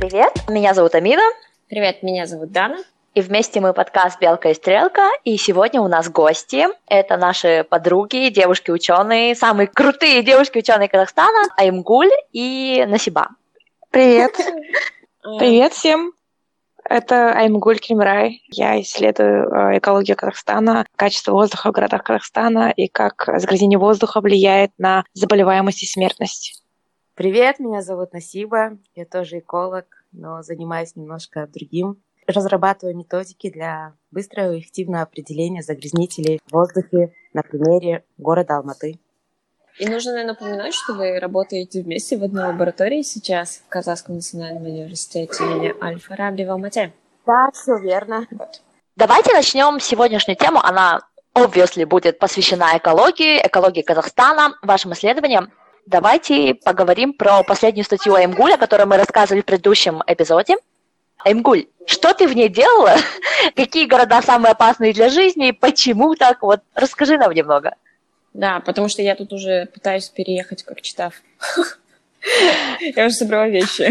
Привет, меня зовут Амина. Привет, меня зовут Дана. И вместе мы подкаст «Белка и стрелка». И сегодня у нас гости. Это наши подруги, девушки-ученые, самые крутые девушки-ученые Казахстана, Аймгуль и Насиба. Привет. Привет всем. Это Аймгуль Кремрай. Я исследую э, экологию Казахстана, качество воздуха в городах Казахстана и как загрязнение воздуха влияет на заболеваемость и смертность. Привет, меня зовут Насиба. Я тоже эколог, но занимаюсь немножко другим. Разрабатываю методики для быстрого и эффективного определения загрязнителей в воздухе на примере города Алматы. И нужно, наверное, напоминать, что вы работаете вместе в одной лаборатории сейчас в Казахском национальном университете имени Аль-Фараби в Алмате. Да, все верно. Вот. Давайте начнем сегодняшнюю тему. Она, obviously, будет посвящена экологии, экологии Казахстана, вашим исследованиям. Давайте поговорим про последнюю статью Аймгуля, которую мы рассказывали в предыдущем эпизоде. Аймгуль, что ты в ней делала? Какие города самые опасные для жизни? Почему так? Вот расскажи нам немного. Да, потому что я тут уже пытаюсь переехать, как читав. Я уже собрала вещи.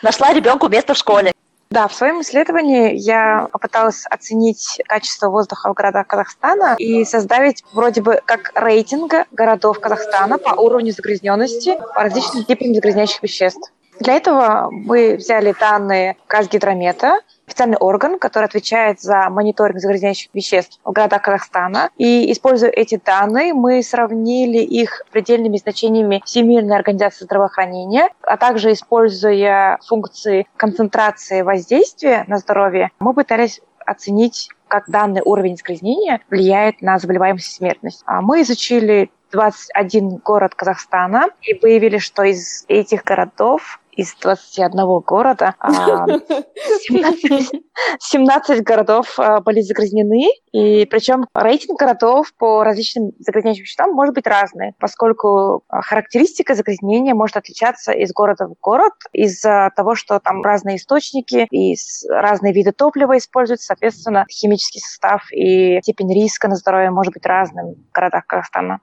Нашла ребенку место в школе. Да, в своем исследовании я попыталась оценить качество воздуха в городах Казахстана и создать вроде бы как рейтинг городов Казахстана по уровню загрязненности по различным типам загрязняющих веществ. Для этого мы взяли данные Казгидромета, официальный орган, который отвечает за мониторинг загрязняющих веществ в городах Казахстана. И используя эти данные, мы сравнили их предельными значениями Всемирной организации здравоохранения, а также используя функции концентрации воздействия на здоровье, мы пытались оценить, как данный уровень загрязнения влияет на заболеваемость и смертность. А мы изучили 21 город Казахстана и выявили, что из этих городов из 21 города. 17, а, 17 городов а, были загрязнены, и причем рейтинг городов по различным загрязняющим веществам может быть разный, поскольку а, характеристика загрязнения может отличаться из города в город из-за того, что там разные источники и разные виды топлива используются, соответственно, химический состав и степень риска на здоровье может быть разным в городах Казахстана.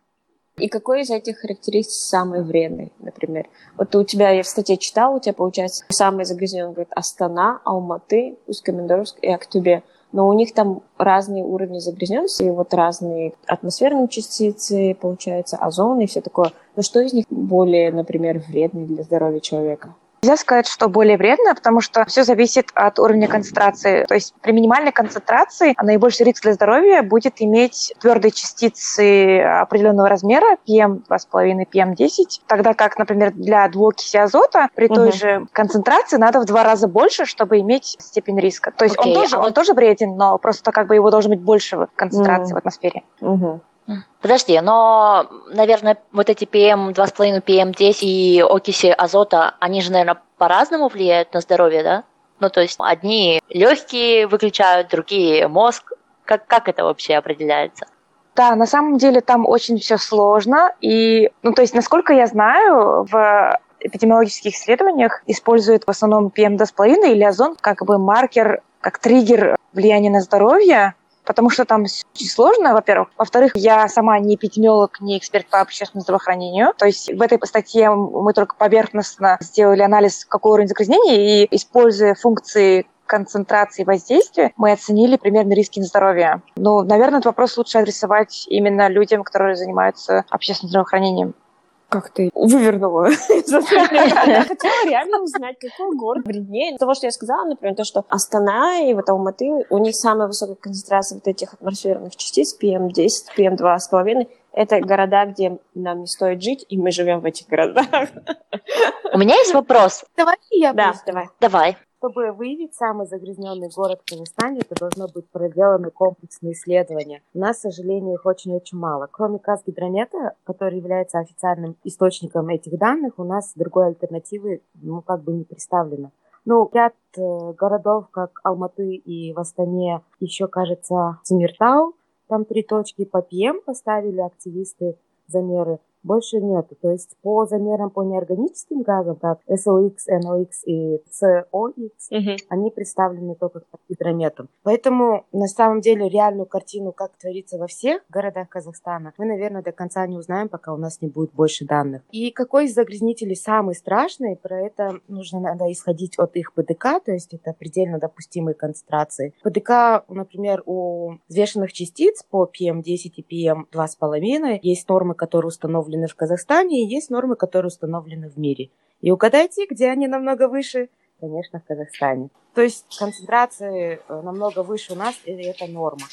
И какой из этих характеристик самый вредный, например? Вот у тебя, я в статье читала, у тебя, получается, самый загрязненный, говорит, Астана, Алматы, Усть-Каменогорск и Актубе. Но у них там разные уровни загрязненности, и вот разные атмосферные частицы, получается, озон и все такое. Но что из них более, например, вредный для здоровья человека? Нельзя сказать, что более вредно, потому что все зависит от уровня концентрации. То есть при минимальной концентрации наибольший риск для здоровья будет иметь твердые частицы определенного размера, PM2,5, PM10, тогда как, например, для двуокиси азота при той угу. же концентрации надо в два раза больше, чтобы иметь степень риска. То есть okay. он, тоже, он тоже вреден, но просто как бы его должно быть больше концентрации mm. в атмосфере. Угу. Подожди, но, наверное, вот эти PM 2,5, PM 10 и окиси азота, они же, наверное, по-разному влияют на здоровье, да? Ну, то есть одни легкие выключают, другие мозг. Как, как это вообще определяется? Да, на самом деле там очень все сложно. И, ну, то есть, насколько я знаю, в эпидемиологических исследованиях используют в основном PM2,5 или озон как бы маркер, как триггер влияния на здоровье потому что там очень сложно, во-первых. Во-вторых, я сама не эпидемиолог, не эксперт по общественному здравоохранению. То есть в этой статье мы только поверхностно сделали анализ, какой уровень загрязнения, и используя функции концентрации воздействия, мы оценили примерно риски на здоровье. Ну, наверное, этот вопрос лучше адресовать именно людям, которые занимаются общественным здравоохранением как ты вывернула. Я хотела реально узнать, какой город вреднее. Того, что я сказала, например, то, что Астана и вот Алматы, у них самая высокая концентрация вот этих атмосферных частиц, PM10, PM2,5, это города, где нам не стоит жить, и мы живем в этих городах. У меня есть вопрос. Давай я Да, давай. Давай. Чтобы выявить самый загрязненный город в Казахстане, это должно быть проделаны комплексные исследования. У нас, к сожалению, их очень-очень мало. Кроме Казгидромета, который является официальным источником этих данных, у нас другой альтернативы ну, как бы не представлено. Ну, ряд э, городов, как Алматы и в Астане, еще, кажется, Тимиртау, там три точки по ПМ поставили активисты замеры. Больше нету. То есть по замерам по неорганическим газам, как SOX, NOx и COX, угу. они представлены только гидрометом. Поэтому на самом деле реальную картину, как творится во всех городах Казахстана, мы, наверное, до конца не узнаем, пока у нас не будет больше данных. И какой из загрязнителей самый страшный, про это нужно надо исходить от их ПДК, то есть это предельно допустимые концентрации. ПДК, например, у взвешенных частиц по PM10 и PM2,5 есть нормы, которые установлены в Казахстане, и есть нормы, которые установлены в мире. И угадайте, где они намного выше? Конечно, в Казахстане. То есть концентрации э, намного выше у нас, и это норма.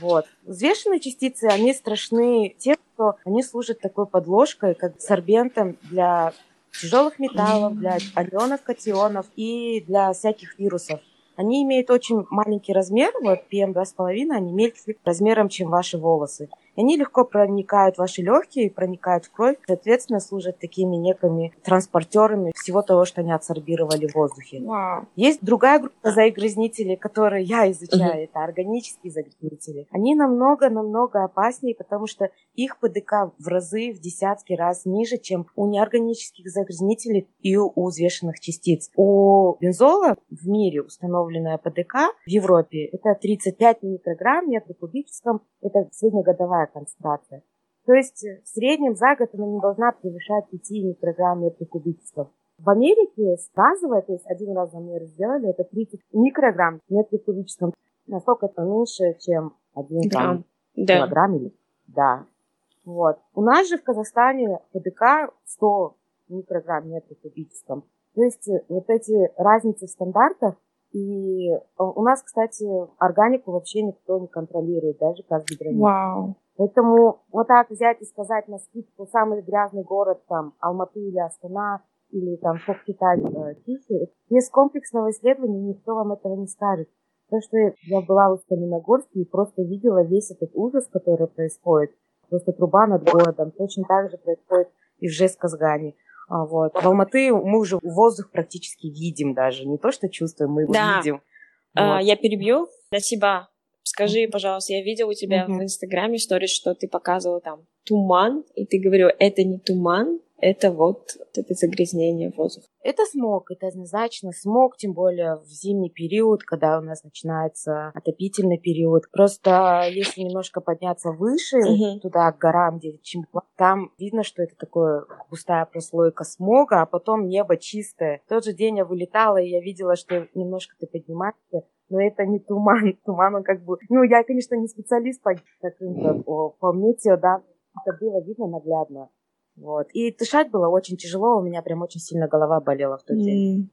Вот. Взвешенные частицы, они страшны тем, что они служат такой подложкой, как сорбентом для тяжелых металлов, для анионов, катионов и для всяких вирусов. Они имеют очень маленький размер, вот PM2,5, они мельче размером, чем ваши волосы. И они легко проникают в ваши легкие, проникают в кровь, соответственно, служат такими некими транспортерами всего того, что они отсорбировали в воздухе. Wow. Есть другая группа загрязнителей, которые я изучаю, uh-huh. это органические загрязнители. Они намного-намного опаснее, потому что их ПДК в разы, в десятки раз ниже, чем у неорганических загрязнителей и у взвешенных частиц. У бензола в мире установленная ПДК в Европе это 35 микрограмм метр кубическом, это среднегодовая концентрация. То есть э, в среднем за год она не должна превышать 5 микрограмм метр кубического. В Америке газовая, то есть один раз замер сделали, это 30 микрограмм метр кубическом. Насколько это меньше, чем один Грамм. да. килограмм или... Да. Вот. У нас же в Казахстане ПДК 100 микрограмм метр кубическом. То есть э, вот эти разницы в стандартах, и э, у нас, кстати, органику вообще никто не контролирует, даже казгидромет. Вау. Поэтому вот так взять и сказать на скидку самый грязный город, там, Алматы или Астана, или там Кокхитай, э, Тихи, без комплексного исследования никто вам этого не скажет. То, что я была в Каменогорске и просто видела весь этот ужас, который происходит, просто труба над городом, точно так же происходит и в Жесказгане. А, вот. В Алматы мы уже воздух практически видим даже, не то что чувствуем, мы его да. видим. А, вот. Я перебью. Спасибо Скажи, пожалуйста, я видела у тебя mm-hmm. в Инстаграме сторис, что ты показывала там туман, и ты говорила, это не туман, это вот это загрязнение воздуха. Это смог, это однозначно смог, тем более в зимний период, когда у нас начинается отопительный период. Просто если немножко подняться выше, uh-huh. туда, к горам, где Чемпла, там видно, что это такое густая прослойка смога, а потом небо чистое. В тот же день я вылетала, и я видела, что немножко ты поднимаешься, но это не туман. Туман, он как бы... Ну, я, конечно, не специалист по, по, по метео, да, это было видно наглядно. Вот. И дышать было очень тяжело, у меня прям очень сильно голова болела в тот день.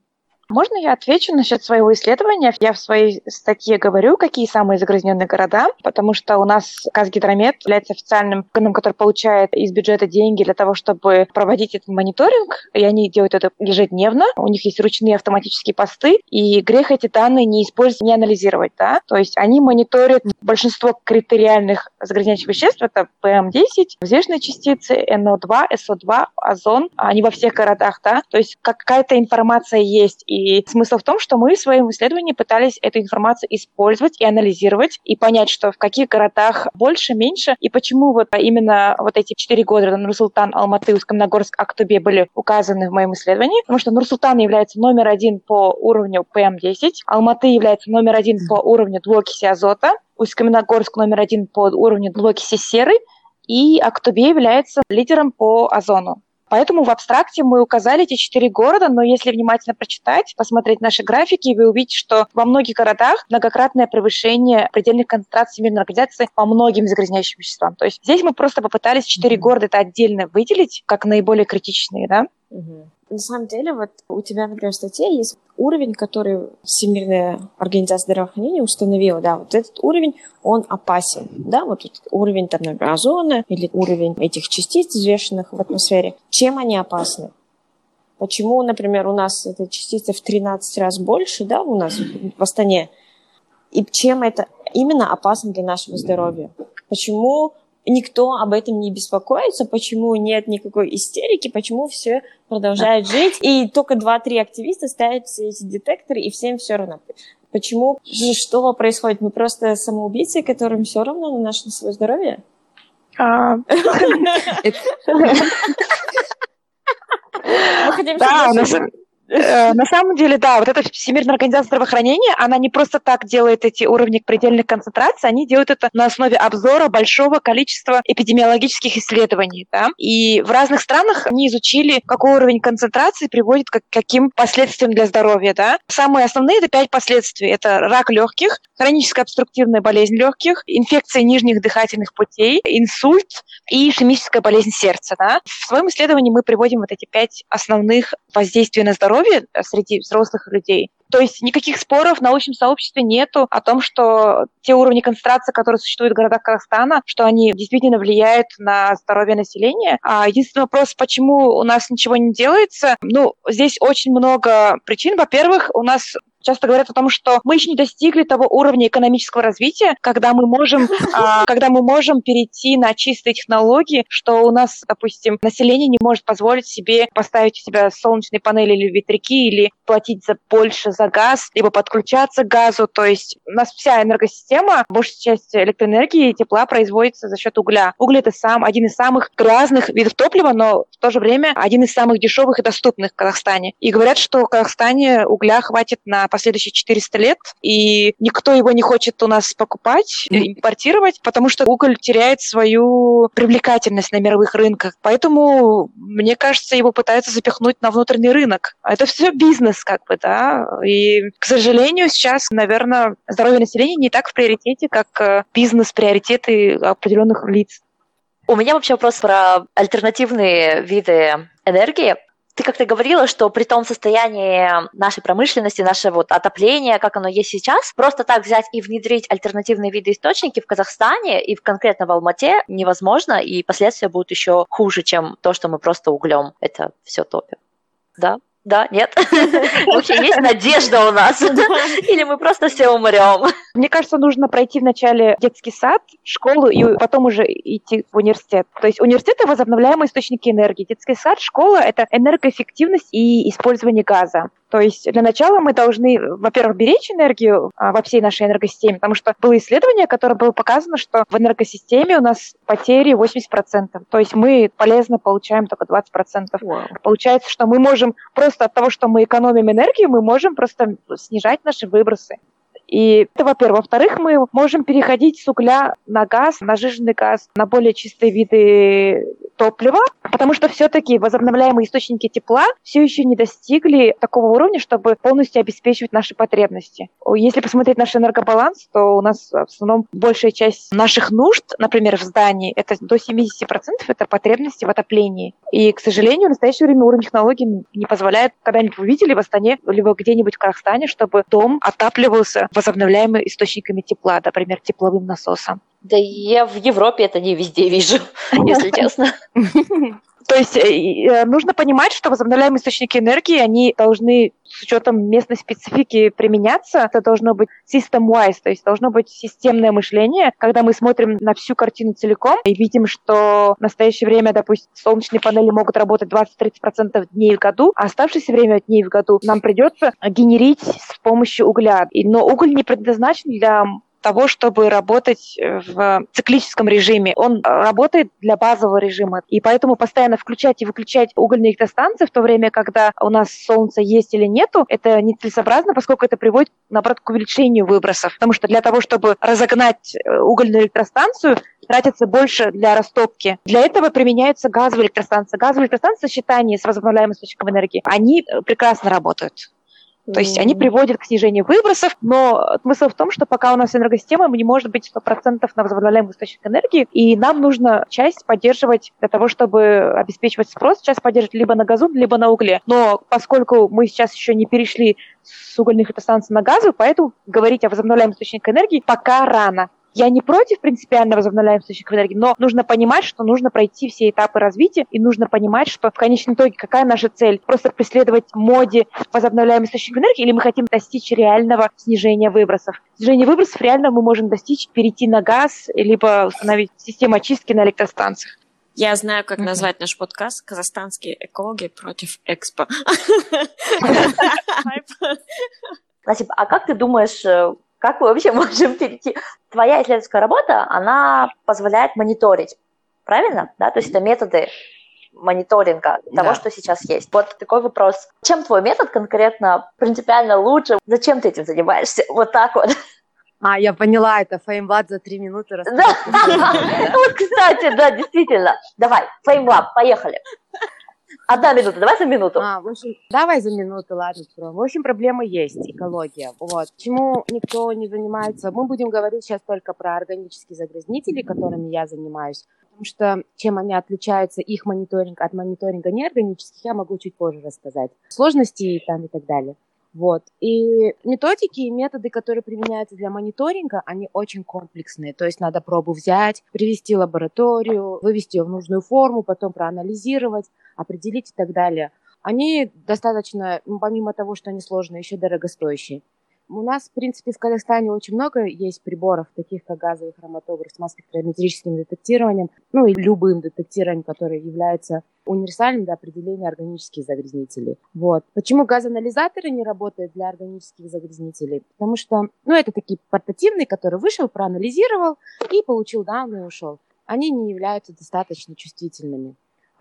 Можно я отвечу насчет своего исследования? Я в своей статье говорю, какие самые загрязненные города, потому что у нас Казгидромет является официальным органом, который получает из бюджета деньги для того, чтобы проводить этот мониторинг, и они делают это ежедневно. У них есть ручные автоматические посты, и грех эти данные не использовать, не анализировать. Да? То есть они мониторят большинство критериальных загрязняющих веществ, это PM10, взвешенные частицы, NO2, SO2, озон, они во всех городах. Да? То есть какая-то информация есть, и смысл в том, что мы в своем исследовании пытались эту информацию использовать и анализировать, и понять, что в каких городах больше, меньше, и почему вот именно вот эти четыре года Нурсултан, Алматы, Усть-Каменогорск, Актубе были указаны в моем исследовании, потому что Нурсултан является номер один по уровню PM10, Алматы является номер один по уровню двуокиси азота, Усть-Каменогорск номер один по уровню двуокиси серы, и Актубе является лидером по озону. Поэтому в абстракте мы указали эти четыре города, но если внимательно прочитать, посмотреть наши графики, вы увидите, что во многих городах многократное превышение предельных концентраций Всемирной организации по многим загрязняющим веществам. То есть здесь мы просто попытались четыре города это отдельно выделить, как наиболее критичные, да? Угу. На самом деле, вот у тебя, например, в статье есть уровень, который Всемирная организация здравоохранения установила, да, вот этот уровень, он опасен, да, вот уровень, там, например, озона или уровень этих частиц, взвешенных в атмосфере. Чем они опасны? Почему, например, у нас эта частица в 13 раз больше, да, у нас в Астане, и чем это именно опасно для нашего здоровья? Почему никто об этом не беспокоится, почему нет никакой истерики, почему все продолжают жить, и только два-три активиста ставят все эти детекторы, и всем все равно. Почему? Что происходит? Мы просто самоубийцы, которым все равно на наше свое здоровье? А, Мы хотим чтобы э, на самом деле, да, вот эта Всемирная организация здравоохранения, она не просто так делает эти уровни предельных концентраций, они делают это на основе обзора большого количества эпидемиологических исследований. Да? И в разных странах они изучили, какой уровень концентрации приводит к каким последствиям для здоровья. Да? Самые основные это пять последствий. Это рак легких, хроническая обструктивная болезнь легких, инфекция нижних дыхательных путей, инсульт и ишемическая болезнь сердца. Да? В своем исследовании мы приводим вот эти пять основных воздействий на здоровье э, среди взрослых людей. То есть никаких споров в научном сообществе нету о том, что те уровни концентрации, которые существуют в городах Казахстана, что они действительно влияют на здоровье населения. А единственный вопрос, почему у нас ничего не делается, ну, здесь очень много причин. Во-первых, у нас часто говорят о том, что мы еще не достигли того уровня экономического развития, когда мы можем, а, когда мы можем перейти на чистые технологии, что у нас, допустим, население не может позволить себе поставить у себя солнечные панели или ветряки, или платить за больше за газ, либо подключаться к газу. То есть у нас вся энергосистема, большая часть электроэнергии и тепла производится за счет угля. Уголь это сам один из самых грязных видов топлива, но в то же время один из самых дешевых и доступных в Казахстане. И говорят, что в Казахстане угля хватит на последующие 400 лет, и никто его не хочет у нас покупать, импортировать, потому что уголь теряет свою привлекательность на мировых рынках. Поэтому, мне кажется, его пытаются запихнуть на внутренний рынок. А Это все бизнес, как бы, да. И, к сожалению, сейчас, наверное, здоровье населения не так в приоритете, как э, бизнес-приоритеты определенных лиц. У меня вообще вопрос про альтернативные виды энергии. Ты как-то говорила, что при том состоянии нашей промышленности, наше вот отопление, как оно есть сейчас, просто так взять и внедрить альтернативные виды источники в Казахстане и в конкретно в Алмате невозможно, и последствия будут еще хуже, чем то, что мы просто углем это все топим. Да? Да? Нет? Вообще есть надежда у нас? Или мы просто все умрем? Мне кажется, нужно пройти вначале детский сад, школу и потом уже идти в университет. То есть университет – это возобновляемые источники энергии. Детский сад, школа – это энергоэффективность и использование газа. То есть для начала мы должны, во-первых, беречь энергию а, во всей нашей энергосистеме, потому что было исследование, которое было показано, что в энергосистеме у нас потери 80%. То есть мы полезно получаем только 20%. Получается, что мы можем просто от того, что мы экономим энергию, мы можем просто снижать наши выбросы. И это, во-первых. Во-вторых, мы можем переходить с угля на газ, на жиженный газ, на более чистые виды топлива, потому что все-таки возобновляемые источники тепла все еще не достигли такого уровня, чтобы полностью обеспечивать наши потребности. Если посмотреть наш энергобаланс, то у нас в основном большая часть наших нужд, например, в здании, это до 70% это потребности в отоплении. И, к сожалению, в настоящее время уровень технологий не позволяет, когда-нибудь вы видели в Астане, либо где-нибудь в Казахстане, чтобы дом отапливался возобновляемыми источниками тепла, например, тепловым насосом. Да я в Европе это не везде вижу, если честно. То есть э, нужно понимать, что возобновляемые источники энергии, они должны с учетом местной специфики применяться. Это должно быть system-wise, то есть должно быть системное мышление, когда мы смотрим на всю картину целиком и видим, что в настоящее время, допустим, солнечные панели могут работать 20-30% дней в году, а оставшееся время дней в году нам придется генерить с помощью угля. Но уголь не предназначен для того, чтобы работать в циклическом режиме. Он работает для базового режима. И поэтому постоянно включать и выключать угольные электростанции в то время, когда у нас солнце есть или нету, это нецелесообразно, поскольку это приводит, наоборот, к увеличению выбросов. Потому что для того, чтобы разогнать угольную электростанцию, тратится больше для растопки. Для этого применяются газовые электростанции. Газовые электростанции сочетание с возобновляемым источником энергии, они прекрасно работают. То есть они приводят к снижению выбросов, но смысл в том, что пока у нас энергосистема не может быть 100% на возобновляемый источник энергии, и нам нужно часть поддерживать для того, чтобы обеспечивать спрос, часть поддерживать либо на газу, либо на угле. Но поскольку мы сейчас еще не перешли с угольных электростанций на газу, поэтому говорить о возобновляемом источнике энергии пока рано. Я не против принципиально возобновляемых источников энергии, но нужно понимать, что нужно пройти все этапы развития, и нужно понимать, что в конечном итоге какая наша цель? Просто преследовать моде возобновляемых источников энергии, или мы хотим достичь реального снижения выбросов? Снижение выбросов реально мы можем достичь, перейти на газ, либо установить систему очистки на электростанциях. Я знаю, как назвать наш подкаст «Казахстанские экологи против Экспо». Спасибо. А как ты думаешь, как мы вообще можем перейти? Твоя исследовательская работа, она позволяет мониторить Правильно? Да? То есть это методы мониторинга того, Да. что сейчас есть. Вот такой вопрос. Чем твой метод конкретно принципиально лучше? Зачем ты этим занимаешься? Вот так вот. А, я поняла, это феймват за три минуты. Да. рассказать. Вот, кстати, да, действительно. Давай, FameLab, поехали. Одна минута, давай за минуту. А, в общем, давай за минуту, ладно. В общем, проблема есть, экология. Вот. Почему никто не занимается? Мы будем говорить сейчас только про органические загрязнители, которыми я занимаюсь. Потому что чем они отличаются, их мониторинг от мониторинга неорганических, я могу чуть позже рассказать. Сложности там и так далее. Вот. И методики и методы, которые применяются для мониторинга, они очень комплексные. То есть надо пробу взять, привести лабораторию, вывести ее в нужную форму, потом проанализировать, определить и так далее. Они достаточно, ну, помимо того, что они сложные, еще дорогостоящие. У нас, в принципе, в Казахстане очень много есть приборов, таких как газовый хроматограф с масс-спектрометрическим детектированием, ну и любым детектированием, которое является универсальным для определения органических загрязнителей. Вот. Почему газоанализаторы не работают для органических загрязнителей? Потому что, ну, это такие портативные, который вышел, проанализировал и получил данные и ушел. Они не являются достаточно чувствительными.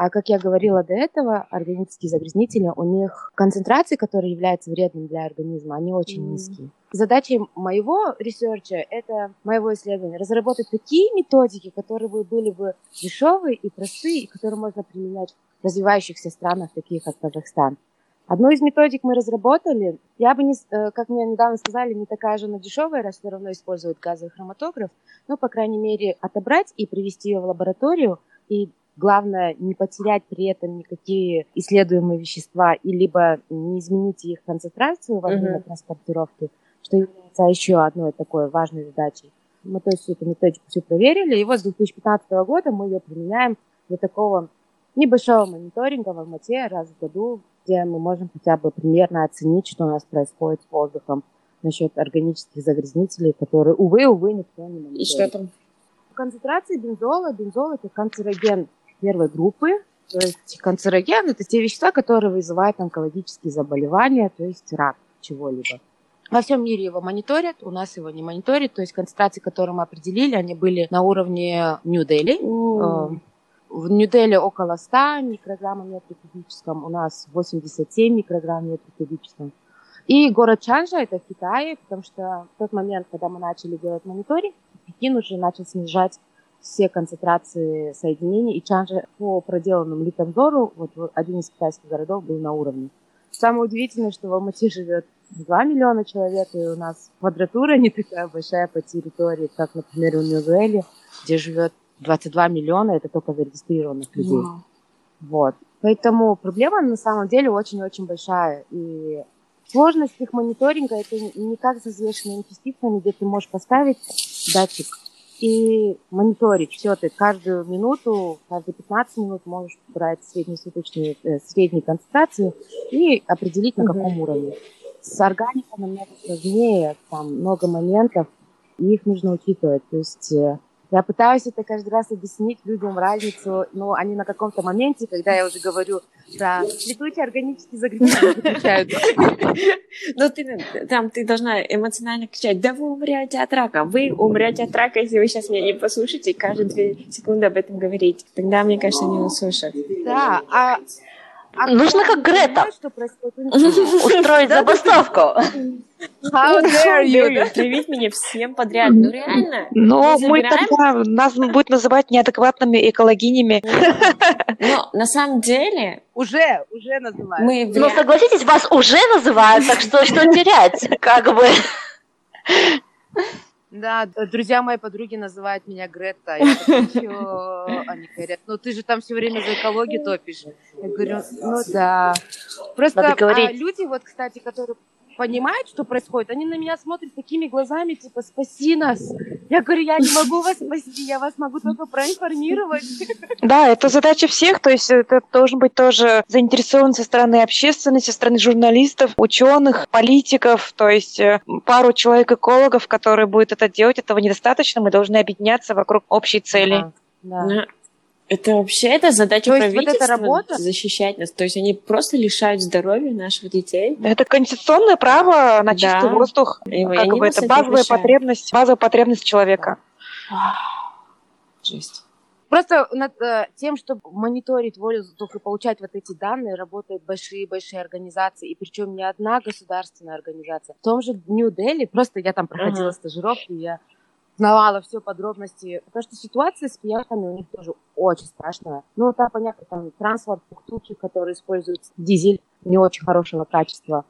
А как я говорила до этого, органические загрязнители, у них концентрации, которые являются вредным для организма, они очень Мгм. низкие. Задачей моего research а, это моего исследования, разработать такие методики, которые бы были бы дешевые и простые, и которые можно применять в развивающихся странах, таких как Казахстан. Одну из методик мы разработали. Я бы, не, э, как мне недавно сказали, не такая же она дешевая, раз все равно используют газовый хроматограф. Но, по крайней мере, отобрать и привести ее в лабораторию. И главное, не потерять при этом никакие исследуемые вещества и либо не изменить их концентрацию во время Мгм. транспортировки, что является еще одной такой важной задачей. Мы то есть эту методику всю проверили, и вот с 2015 года мы ее применяем для такого небольшого мониторинга в Алмате раз в году, где мы можем хотя бы примерно оценить, что у нас происходит с воздухом насчет органических загрязнителей, которые, увы, увы, никто не мониторит. И что там? Концентрация бензола. Бензол – это канцероген первой группы. То есть канцероген – это те вещества, которые вызывают онкологические заболевания, то есть рак чего-либо. Во всем мире его мониторят, у нас его не мониторят. То есть концентрации, которые мы определили, они были на уровне Нью-Дели. Э, В Нью-Дели около 100 микрограмм кубическом, у нас 87 микрограмм кубическом. И город Чанжа, это в Китае, потому что в тот момент, когда мы начали делать мониторинг, Пекин уже начал снижать все концентрации соединений, и Чанжа по проделанному литомзору, вот один из китайских городов был на уровне. Самое удивительное, что в Алмате живет 2 миллиона человек, и у нас квадратура не такая большая по территории, как, например, в Нью-Дуэле, где живет 22 миллиона, это только зарегистрированных людей. Вот. Поэтому проблема на самом деле очень-очень большая. И сложность их мониторинга это не как с взвешенными частицами, где ты можешь поставить датчик и мониторить все ты каждую минуту, каждые 15 минут можешь брать среднесуточные, э, средние концентрации и определить на каком уровне. С органикой намного сложнее, там много моментов, и их нужно учитывать. То есть э, я пытаюсь это каждый раз объяснить людям разницу, но они на каком-то моменте, когда я уже говорю про летучие органические загрязнения, выключают. Ну, ты там ты должна эмоционально кричать, да вы умрете от рака, вы умрете от рака, если вы сейчас меня не послушаете и каждые две секунды об этом говорить. Тогда, мне кажется, не услышат. Да, а... а Нужно как Грета. Устроить забастовку. How dare you? Привить меня всем подряд. Ну, реально. Но Мы мы тогда, нас будет называть неадекватными экологинями. Но на самом деле Уже, уже называют. мы в Ну, согласитесь, вас уже называют, так что что терять? Как бы. Да, друзья моей подруги называют меня Грета. Я такая, «Чё?» Они говорят, ну ты же там все время за экологию топишь. Я говорю, ну да. Просто а, люди, вот, кстати, которые понимают, что происходит, они на меня смотрят такими глазами, типа, спаси нас. Я говорю, я не могу вас спасти, я вас могу только проинформировать. Да, это задача всех, то есть это должен быть тоже заинтересован со стороны общественности, со стороны журналистов, ученых, политиков, то есть э, пару человек-экологов, которые будут это делать, этого недостаточно, мы должны объединяться вокруг общей цели. Да. Ну, Это вообще это задача То есть вот эта правительства работа- защищать нас. То есть они просто лишают здоровья наших детей. Это конституционное право на Да. чистый воздух, И как бы это базовая лишают. потребность, базовая потребность человека. Жесть. Просто над э, тем, чтобы мониторить воздух и получать вот эти данные, работают большие-большие организации, и причем не одна государственная организация. В том же Нью-Дели, просто я там проходила uh-huh. стажировку, я знавала все подробности, потому что ситуация с пьяхами у них тоже очень страшная. Ну, там, понятно, там транспорт, тук-туки, которые используют дизель не очень хорошего качества.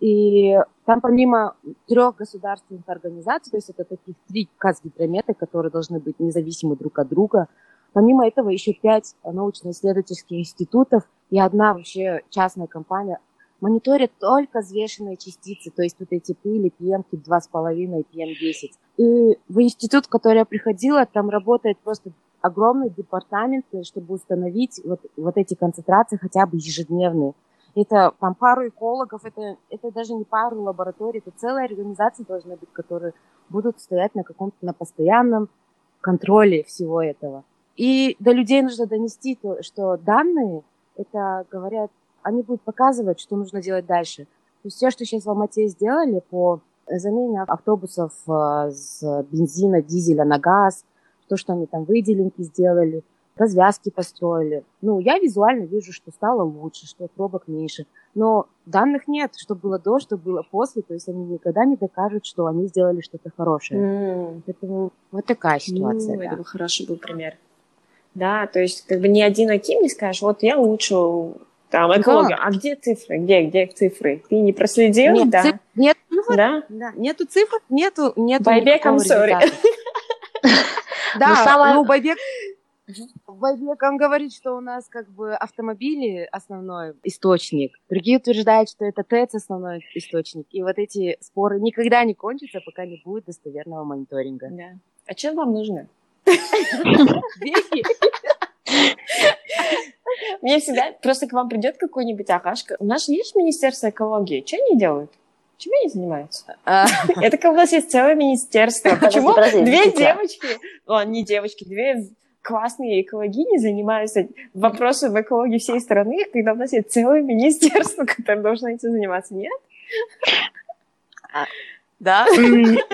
И там помимо трех государственных организаций, то есть это таких три казгидрометы, которые должны быть независимы друг от друга, Помимо этого еще пять научно-исследовательских институтов и одна вообще частная компания мониторит только взвешенные частицы, то есть вот эти пыли, PM-ки 2,5 и PM10. И в институт, в который я приходила, там работает просто огромный департамент, чтобы установить вот, вот эти концентрации хотя бы ежедневные. Это там пару экологов, это, это даже не пару лабораторий, это целая организация должна быть, которые будут стоять на каком-то на постоянном контроле всего этого. И до людей нужно донести то, что данные, это говорят, они будут показывать, что нужно делать дальше. То есть все, что сейчас в Алмате сделали по замене автобусов э, с бензина, дизеля на газ, то, что они там выделенки сделали, развязки построили. Ну, я визуально вижу, что стало лучше, что пробок меньше. Но данных нет, что было до, что было после. То есть они никогда не докажут, что они сделали что-то хорошее. Mm. Поэтому вот такая ситуация. Ну, да. это хороший был пример да, то есть как бы ни один Аким не скажешь, вот я лучше там экологию, да. а где цифры, где, где цифры? Ты не проследил, нет, да? Цифр, нет, ну, да? да, нету цифр, нету, нету Байбек, I'm sorry. Да, ну Байбек, Байбек, он говорит, что у нас как бы автомобили основной источник. Другие утверждают, что это ТЭЦ основной источник. И вот эти споры никогда не кончатся, пока не будет достоверного мониторинга. Да. А что вам нужно? Мне всегда просто к вам придет какой-нибудь Акашка. У нас есть Министерство экологии. Что они делают? Чем они занимаются? А. Это как у нас есть целое министерство. Почему две девочки, о, не девочки, две классные экологини занимаются вопросом экологии всей страны, когда у нас есть целое министерство, которое должно этим заниматься, нет? Да?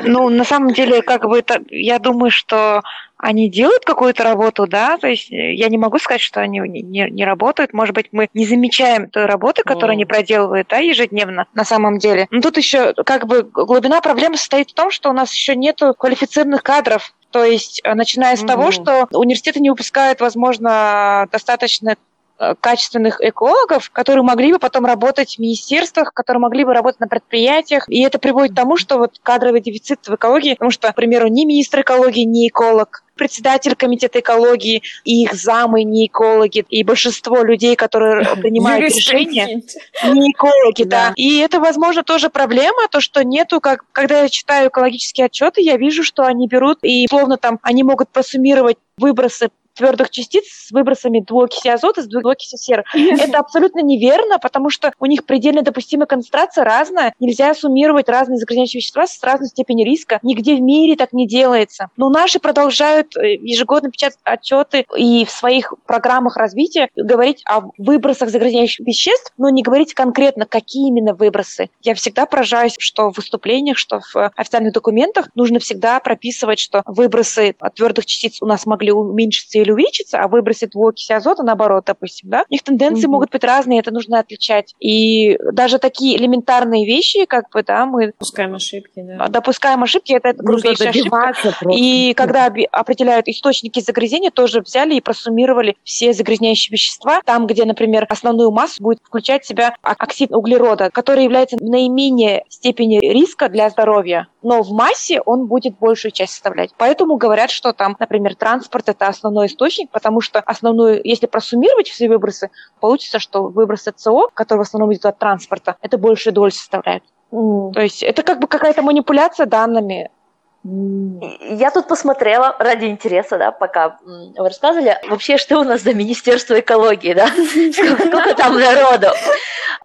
Ну, на самом деле, как бы, это, я думаю, что они делают какую-то работу, да, то есть э, я не могу сказать, что они не, не, не работают, может быть, мы не замечаем той работы, которую mm. они проделывают, да, ежедневно на самом деле. Но тут еще, как бы, глубина проблемы состоит в том, что у нас еще нету квалифицированных кадров, то есть, э, начиная с mm-hmm. того, что университеты не выпускают, возможно, достаточно качественных экологов, которые могли бы потом работать в министерствах, которые могли бы работать на предприятиях. И это приводит к тому, что вот кадровый дефицит в экологии, потому что, к примеру, ни министр экологии, ни эколог, председатель комитета экологии и их замы не экологи, и большинство людей, которые принимают решения, не экологи, да. И это, возможно, тоже проблема, то, что нету, как, когда я читаю экологические отчеты, я вижу, что они берут и словно там они могут просуммировать выбросы твердых частиц с выбросами двуокиси азота, с двуокиси серы. Это абсолютно неверно, потому что у них предельно допустимая концентрация разная. Нельзя суммировать разные загрязняющие вещества с разной степенью риска. Нигде в мире так не делается. Но наши продолжают э, ежегодно печатать отчеты и в своих программах развития говорить о выбросах загрязняющих веществ, но не говорить конкретно, какие именно выбросы. Я всегда поражаюсь, что в выступлениях, что в официальных документах нужно всегда прописывать, что выбросы от твердых частиц у нас могли уменьшиться или увеличится, а выбросит двуокиси азота, наоборот, допустим, да, у них тенденции mm-hmm. могут быть разные, это нужно отличать. И даже такие элементарные вещи, как бы, да, мы... Допускаем ошибки, да. А, допускаем ошибки, это грубейшая ошибка. Просто. И когда определяют источники загрязнения, тоже взяли и просуммировали все загрязняющие вещества. Там, где, например, основную массу будет включать в себя оксид углерода, который является наименее степени риска для здоровья, но в массе он будет большую часть составлять. Поэтому говорят, что там, например, транспорт – это основной источник, потому что основную, если просуммировать все выбросы, получится, что выбросы СО, которые в основном идут от транспорта, это большую долю составляет. Mm. То есть это как бы какая-то манипуляция данными. Я тут посмотрела ради интереса, да, пока вы рассказывали, вообще, что у нас за Министерство экологии, да? Сколько там народу?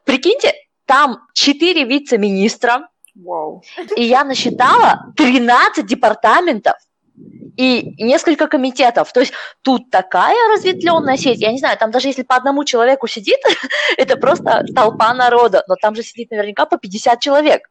Прикиньте, там четыре вице-министра, Wow. И я насчитала 13 департаментов, и несколько комитетов. То есть тут такая разветвленная сеть. Я не знаю, там даже если по одному человеку сидит, это просто толпа народа. Но там же сидит наверняка по 50 человек.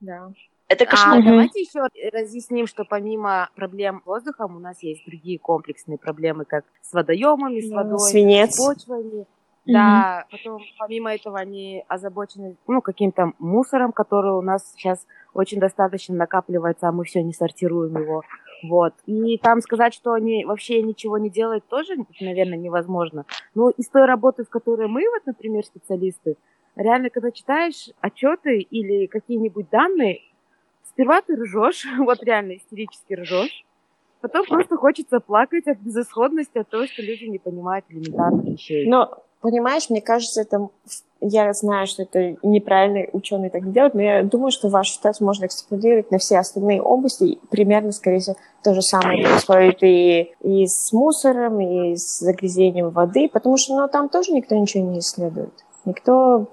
Да. Это А кошмар. Мгм. давайте еще разъясним, что помимо проблем с воздухом у нас есть другие комплексные проблемы, как с водоемами, с Ну, водой, свинец. с почвами. Да, потом помимо этого они озабочены ну, каким-то мусором, который у нас сейчас очень достаточно накапливается, а мы все не сортируем его. Вот. И там сказать, что они вообще ничего не делают, тоже, наверное, невозможно. Но из той работы, в которой мы, вот, например, специалисты, реально, когда читаешь отчеты или какие-нибудь данные, сперва ты ржешь, вот реально истерически ржешь, потом просто хочется плакать от безысходности, от того, что люди не понимают элементарных вещей. Но, понимаешь, мне кажется, это... Я знаю, что это неправильно, ученые так не делают, но я думаю, что вашу ситуацию можно эксплуатировать на все остальные области. Примерно, скорее всего, то же самое происходит и, и с мусором, и с загрязнением воды, потому что ну, там тоже никто ничего не исследует. Никто...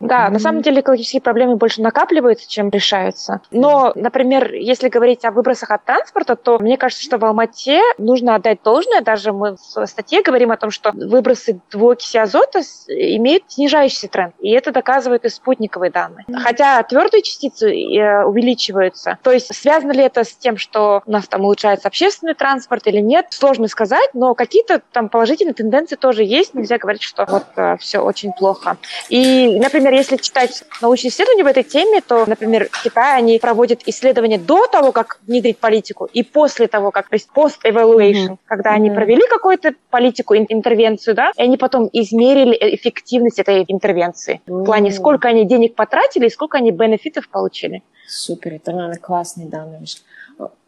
Да, на самом деле экологические проблемы больше накапливаются, чем решаются. Но, например, если говорить о выбросах от транспорта, то мне кажется, что в Алмате нужно отдать должное. Даже мы в статье говорим о том, что выбросы двуокиси азота имеют снижающийся тренд. И это доказывают и спутниковые данные. Хотя твердые частицы э, увеличиваются. То есть связано ли это с тем, что у нас там улучшается общественный транспорт или нет, сложно сказать, но какие-то там положительные тенденции тоже есть. Нельзя говорить, что вот все очень плохо. И, например, если читать научные исследования в этой теме, то, например, в Китае они проводят исследования до того, как внедрить политику, и после того, как, то есть post-evaluation, Мгм. когда они Мгм. провели какую-то политику, ин- интервенцию, да, и они потом измерили э- эффективность этой интервенции. В плане, сколько они денег потратили и сколько они бенефитов получили. Супер, это, наверное, классные данные.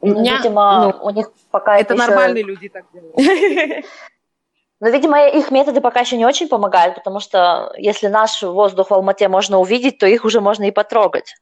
У Ну, меня... видимо, у них пока Это еще- нормальные люди так делают. Но, видимо, их методы пока еще не очень помогают, потому что если наш воздух в Алмате можно увидеть, то их уже можно и потрогать.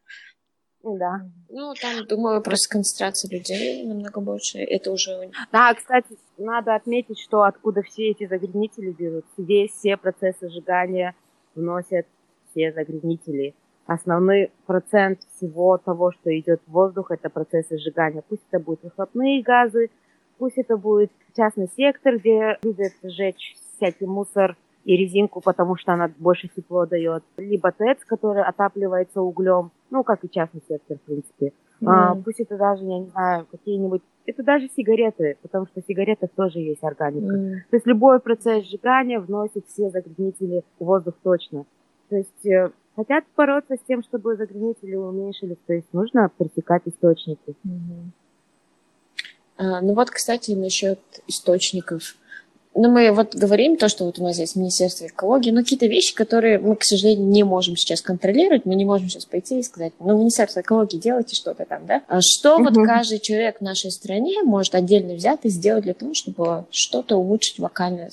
Да. Ну, там, думаю, просто концентрация людей намного больше. Это уже... Да, кстати, надо отметить, что откуда все эти загрязнители берут. Здесь все процессы сжигания вносят все загрязнители. Основной процент всего того, что идет в воздух, это процессы сжигания. Пусть это будут выхлопные газы, пусть это будет частный сектор, где любят сжечь всякий мусор и резинку, потому что она больше тепло дает. Либо ТЭЦ, который отапливается углем, ну, как и частный сектор, в принципе. А, М. пусть это даже, я не знаю, какие-нибудь... Это даже сигареты, потому что в сигаретах тоже есть органика. М. То есть любой процесс сжигания вносит все загрязнители в воздух точно. То есть э, хотят бороться с тем, чтобы загрязнители уменьшились, то есть нужно пресекать источники. Мгм. А, ну вот, кстати, насчет источников. Ну, мы вот говорим то, что вот у нас есть Министерство экологии, но какие-то вещи, которые мы, к сожалению, не можем сейчас контролировать, мы не можем сейчас пойти и сказать, ну, Министерство экологии, делайте что-то там, да? А что вот Мгм. каждый человек в нашей стране может отдельно взять и сделать для того, чтобы что-то улучшить локально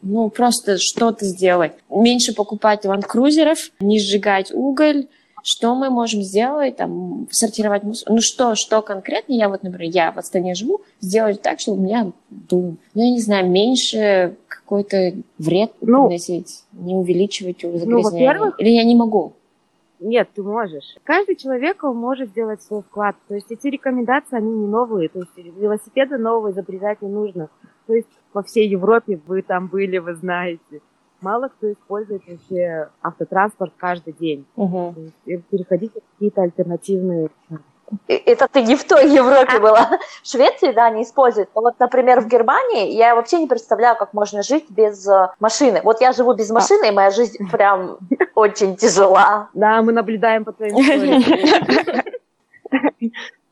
ну, просто что-то сделать. Меньше покупать ландкрузеров, не сжигать уголь, что мы можем сделать, там, сортировать мусор. Ну, что, что конкретно я, вот, например, я в Астане живу, сделать так, чтобы у меня был, ну, я не знаю, меньше какой-то вред Ну, приносить, не увеличивать загрязнение. во-первых- Или я не могу? Нет, ты можешь. Каждый человек может сделать свой вклад. То есть эти рекомендации, они не новые. То есть велосипеды новые изобретать не нужно. То есть по всей Европе вы там были, вы знаете. Мало кто использует вообще автотранспорт каждый день. Есть э, переходить на какие-то альтернативные Это ты не в той Европе была. В Швеции, да, не используют. Но вот, например, в Германии я вообще не представляю, как можно жить без э, машины. Вот я живу без машины, и моя жизнь прям очень тяжела. Да, мы наблюдаем по твоим историям.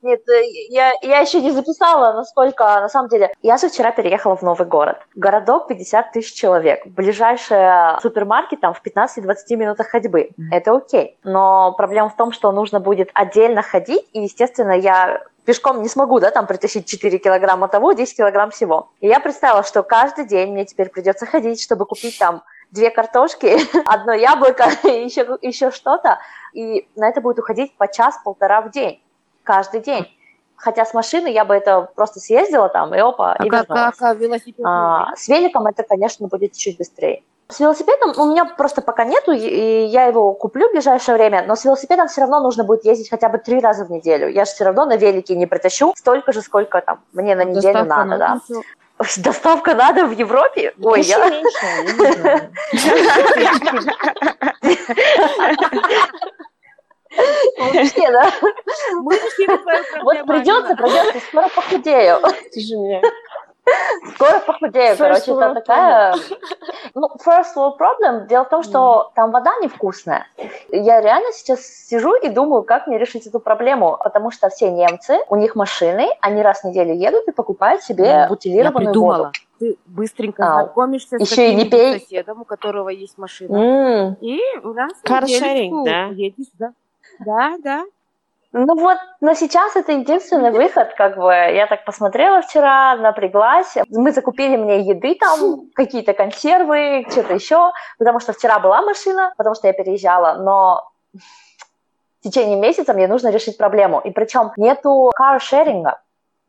Нет, э, я, я еще не записала, насколько, на самом деле, я же вчера переехала в новый город. Городок 50 тысяч человек. Ближайший супермаркет там в 15-20 минутах ходьбы. Это окей. Но проблема в том, что нужно будет отдельно ходить, и, естественно, я пешком не смогу, да, там притащить 4 килограмма того, 10 килограмм всего. И я представила, что каждый день мне теперь придется ходить, чтобы купить там две картошки, одно яблоко и еще, еще что-то. И на это будет уходить по час-полтора в день каждый день. Хотя с машины я бы это просто съездила там и опа, А и как, вернулась. как а, велосипед? А, с великом это, конечно, будет чуть быстрее. С велосипедом у меня просто пока нету, и- я его куплю в ближайшее время, но с велосипедом все равно нужно будет ездить хотя бы три раза в неделю. Я же все равно на велике не притащу столько же, сколько там мне на неделю Доставка надо, на да. Доставка надо в Европе? Ой, Еще я... меньше, я Вообще, да. придется, придется, скоро похудею. Ты же меня... Скоро похудею, First короче, это такая... Ну, first world problem. Дело в том, что там вода невкусная. Я реально сейчас сижу и думаю, как мне решить эту проблему, потому что все немцы, у них машины, они раз в неделю едут и покупают себе Я бутилированную придумала. воду. Ты быстренько А, знакомишься с еще и не каким-нибудь пей. соседом, у которого есть машина. М, И у нас Каршеринг, да? едешь, да? Да, да. Ну вот, но сейчас это единственный выход, как бы, я так посмотрела вчера, напряглась, мы закупили мне еды там, какие-то консервы, что-то еще, потому что вчера была машина, потому что я переезжала, но в течение месяца мне нужно решить проблему, и причем нету каршеринга,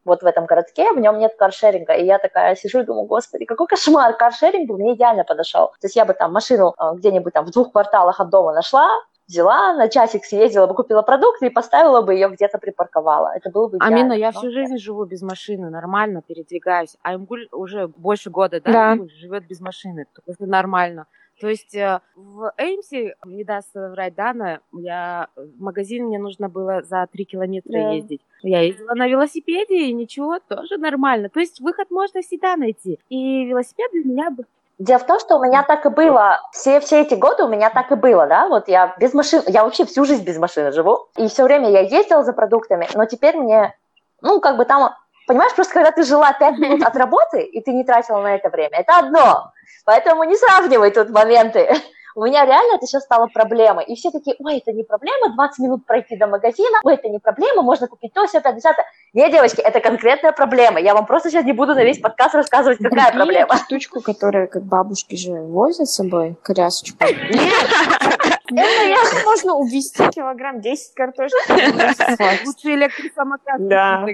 вот в этом городке, в нем нет каршеринга, и я такая сижу и думаю, господи, какой кошмар, каршеринг бы мне идеально подошел. То есть я бы там машину э, где-нибудь там в двух кварталах от дома нашла, взяла, на часик съездила бы, купила продукты и поставила бы ее где-то припарковала. Это было бы идеально. Амина, я всю жизнь живу без машины, нормально передвигаюсь. А Имгуль уже больше года, да, Да. Имгуль живет без машины. Это нормально. То есть э, в Эймсе, не даст врать Дана, я, в магазин мне нужно было за три километра Да. ездить. Я ездила на велосипеде, и ничего, тоже нормально. То есть выход можно всегда найти. И велосипед для меня бы... Дело в том, что у меня так и было. Все, все эти годы у меня так и было, да. Вот я без машины, я вообще всю жизнь без машины живу. И все время я ездила за продуктами, но теперь мне, ну, как бы там, понимаешь, просто когда ты жила пять минут от работы, и ты не тратила на это время, это одно. Поэтому не сравнивай тут моменты. У меня реально это сейчас стало проблемой. И все такие, ой, это не проблема, 20 минут пройти до магазина, ой, это не проблема, можно купить то, все, пятое, десятое. Нет, девочки, это конкретная проблема. Я вам просто сейчас не буду на весь подкаст рассказывать, какая Купи проблема. эту штучку, которая, как бабушки же возят с собой, колясочку. Это я Можно увезти килограмм 10 картошки. 10 хватит. Лучше электросамокат Да.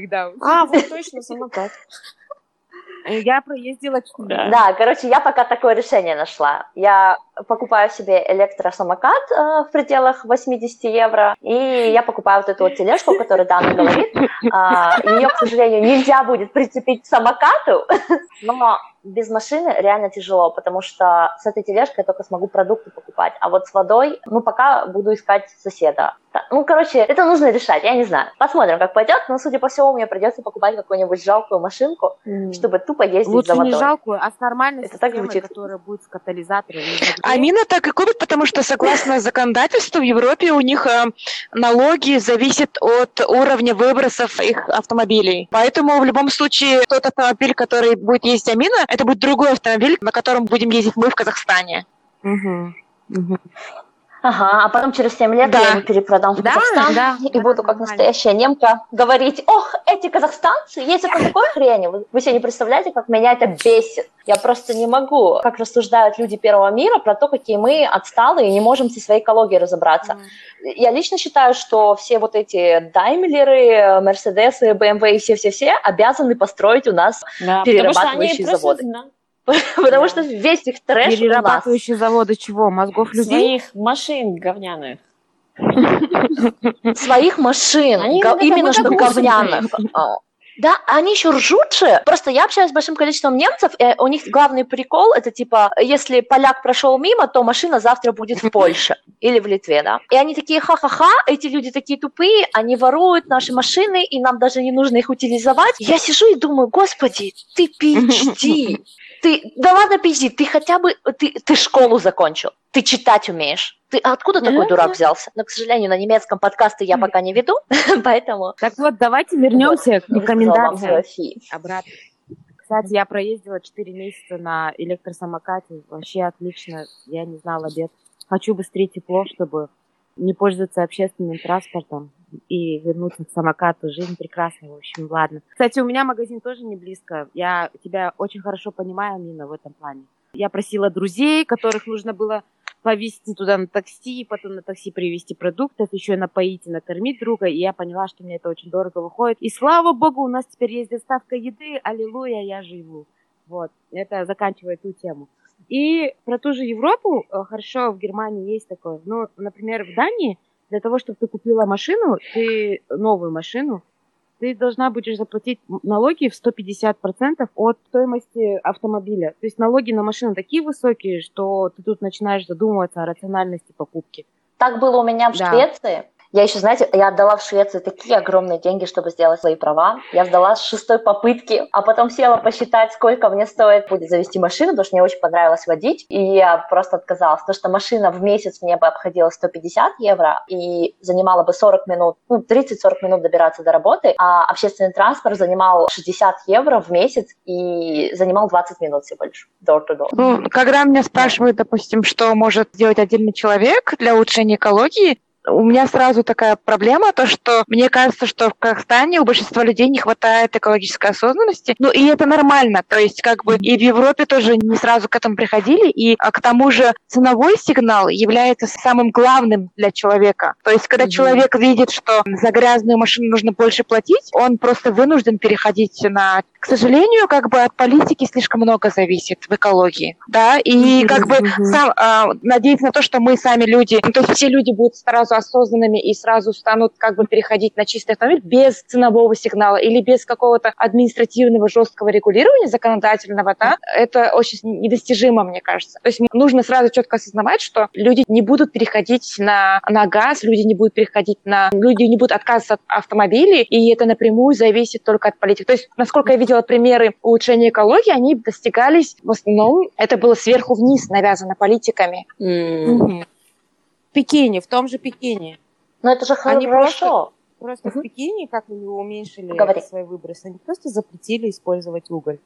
А, вот точно, самокат. Я проездила. Да. Да, короче, я пока такое решение нашла. Я покупаю себе электросамокат э, в пределах 80 евро, и я покупаю вот эту вот тележку, о которой Дана говорит. А, Ее, к сожалению, нельзя будет прицепить к самокату, но без машины реально тяжело, потому что с этой тележкой я только смогу продукты покупать, а вот с водой, ну, пока буду искать соседа. Ну, короче, это нужно решать, я не знаю. Посмотрим, как пойдет, но, судя по всему, мне придется покупать какую-нибудь жалкую машинку, М. чтобы тупо ездить Лучше за не водой. жалкую, а с нормальной Это так системой, звучит. которая будет с катализатором. не. Амина так и купит, потому что согласно законодательству в Европе у них э, налоги зависят от уровня выбросов их автомобилей. Поэтому в любом случае тот автомобиль, который будет ездить Амина, это будет другой автомобиль, на котором будем ездить мы в Казахстане. Мгм. Мгм. Ага, а потом через 7 лет Да. я его перепродам в Да, Казахстан да, и да, буду как нормально. настоящая немка говорить, ох, эти казахстанцы ездят на такой хрени. Вы, вы себе не представляете, как меня это бесит. Я просто не могу, как рассуждают люди первого мира про то, какие мы отсталые и не можем со своей экологией разобраться. Я лично считаю, что все вот эти Даймлеры, Мерседесы, БМВ и все-все-все обязаны построить у нас, Да, перерабатывающие заводы. просто, потому что весь их трэш. Перерабатывающие заводы чего? Мозгов людей? своих машин говняных. своих машин, именно что говняных. Да, они еще ржут же. Просто я общаюсь с большим количеством немцев, и у них главный прикол это типа, если поляк прошел мимо, то машина завтра будет в Польше или в Литве, да. И они такие ха-ха-ха, эти люди такие тупые, они воруют наши машины, и нам даже не нужно их утилизовать. Я сижу и думаю, господи, ты PhD, ты, да ладно, PhD, ты хотя бы, ты, ты школу закончил, ты читать умеешь. Ты откуда такой Мгм. дурак взялся? Но, к сожалению, на немецком подкасты я пока не веду, поэтому... Так вот, давайте вернемся к Вот, свою рекомендациям. Обратно. Кстати, я проездила 4 месяца на электросамокате. Вообще отлично. Я не знала бед. Хочу быстрее тепло, чтобы не пользоваться общественным транспортом и вернуться к самокату. Жизнь прекрасна, в общем, ладно. Кстати, у меня магазин тоже не близко. Я тебя очень хорошо понимаю, Амина, в этом плане. Я просила друзей, которых нужно было повезти туда на такси, потом на такси привезти продуктов, еще и напоить и накормить друга, и я поняла, что мне это очень дорого выходит. И слава богу, у нас теперь есть доставка еды, аллилуйя, я живу. Вот, это заканчивает ту тему. И про ту же Европу, э, хорошо, в Германии есть такое. Ну, например, в Дании для того, чтобы ты купила машину, ты новую машину, ты должна будешь заплатить налоги в 150% от стоимости автомобиля. То есть налоги на машину такие высокие, что ты тут начинаешь задумываться о рациональности покупки. Так было у меня в Да. Швеции. Я еще, знаете, я отдала в Швецию такие огромные деньги, чтобы сделать свои права. Я сдала с шестой попытки, а потом села посчитать, сколько мне стоит будет завести машину, потому что мне очень понравилось водить. И я просто отказалась, потому что машина в месяц мне бы обходила 150 евро и занимала бы 40 минут, ну, 30-40 минут добираться до работы, а общественный транспорт занимал 60 евро в месяц и занимал 20 минут всего лишь door-to-door. Ну, когда меня спрашивают, допустим, что может сделать отдельный человек для улучшения экологии, у меня сразу такая проблема, то что мне кажется, что в Казахстане у большинства людей не хватает экологической осознанности. Ну и это нормально. То есть как бы и в Европе тоже не сразу к этому приходили. И а к тому же ценовой сигнал является самым главным для человека. То есть когда mm-hmm. человек видит, что за грязную машину нужно больше платить, он просто вынужден переходить на... К сожалению, как бы от политики слишком много зависит в экологии. Да, и как бы сам, а, надеяться на то, что мы сами люди, ну, то есть все люди будут сразу осознанными и сразу станут как бы переходить на чистый автомобиль без ценового сигнала или без какого-то административного жесткого регулирования законодательного, да, это очень недостижимо, мне кажется. То есть нужно сразу четко осознавать, что люди не будут переходить на, на газ, люди не будут переходить на... Люди не будут отказываться от автомобилей, и это напрямую зависит только от политики. То есть, насколько я видела примеры улучшения экологии, они достигались в основном, это было сверху вниз навязано политиками. Mm. Угу. Пекине, в том же Пекине. Но это же хорошо. Они просто, просто угу. в Пекине, как они уменьшили Говори. свои выбросы, они просто запретили использовать уголь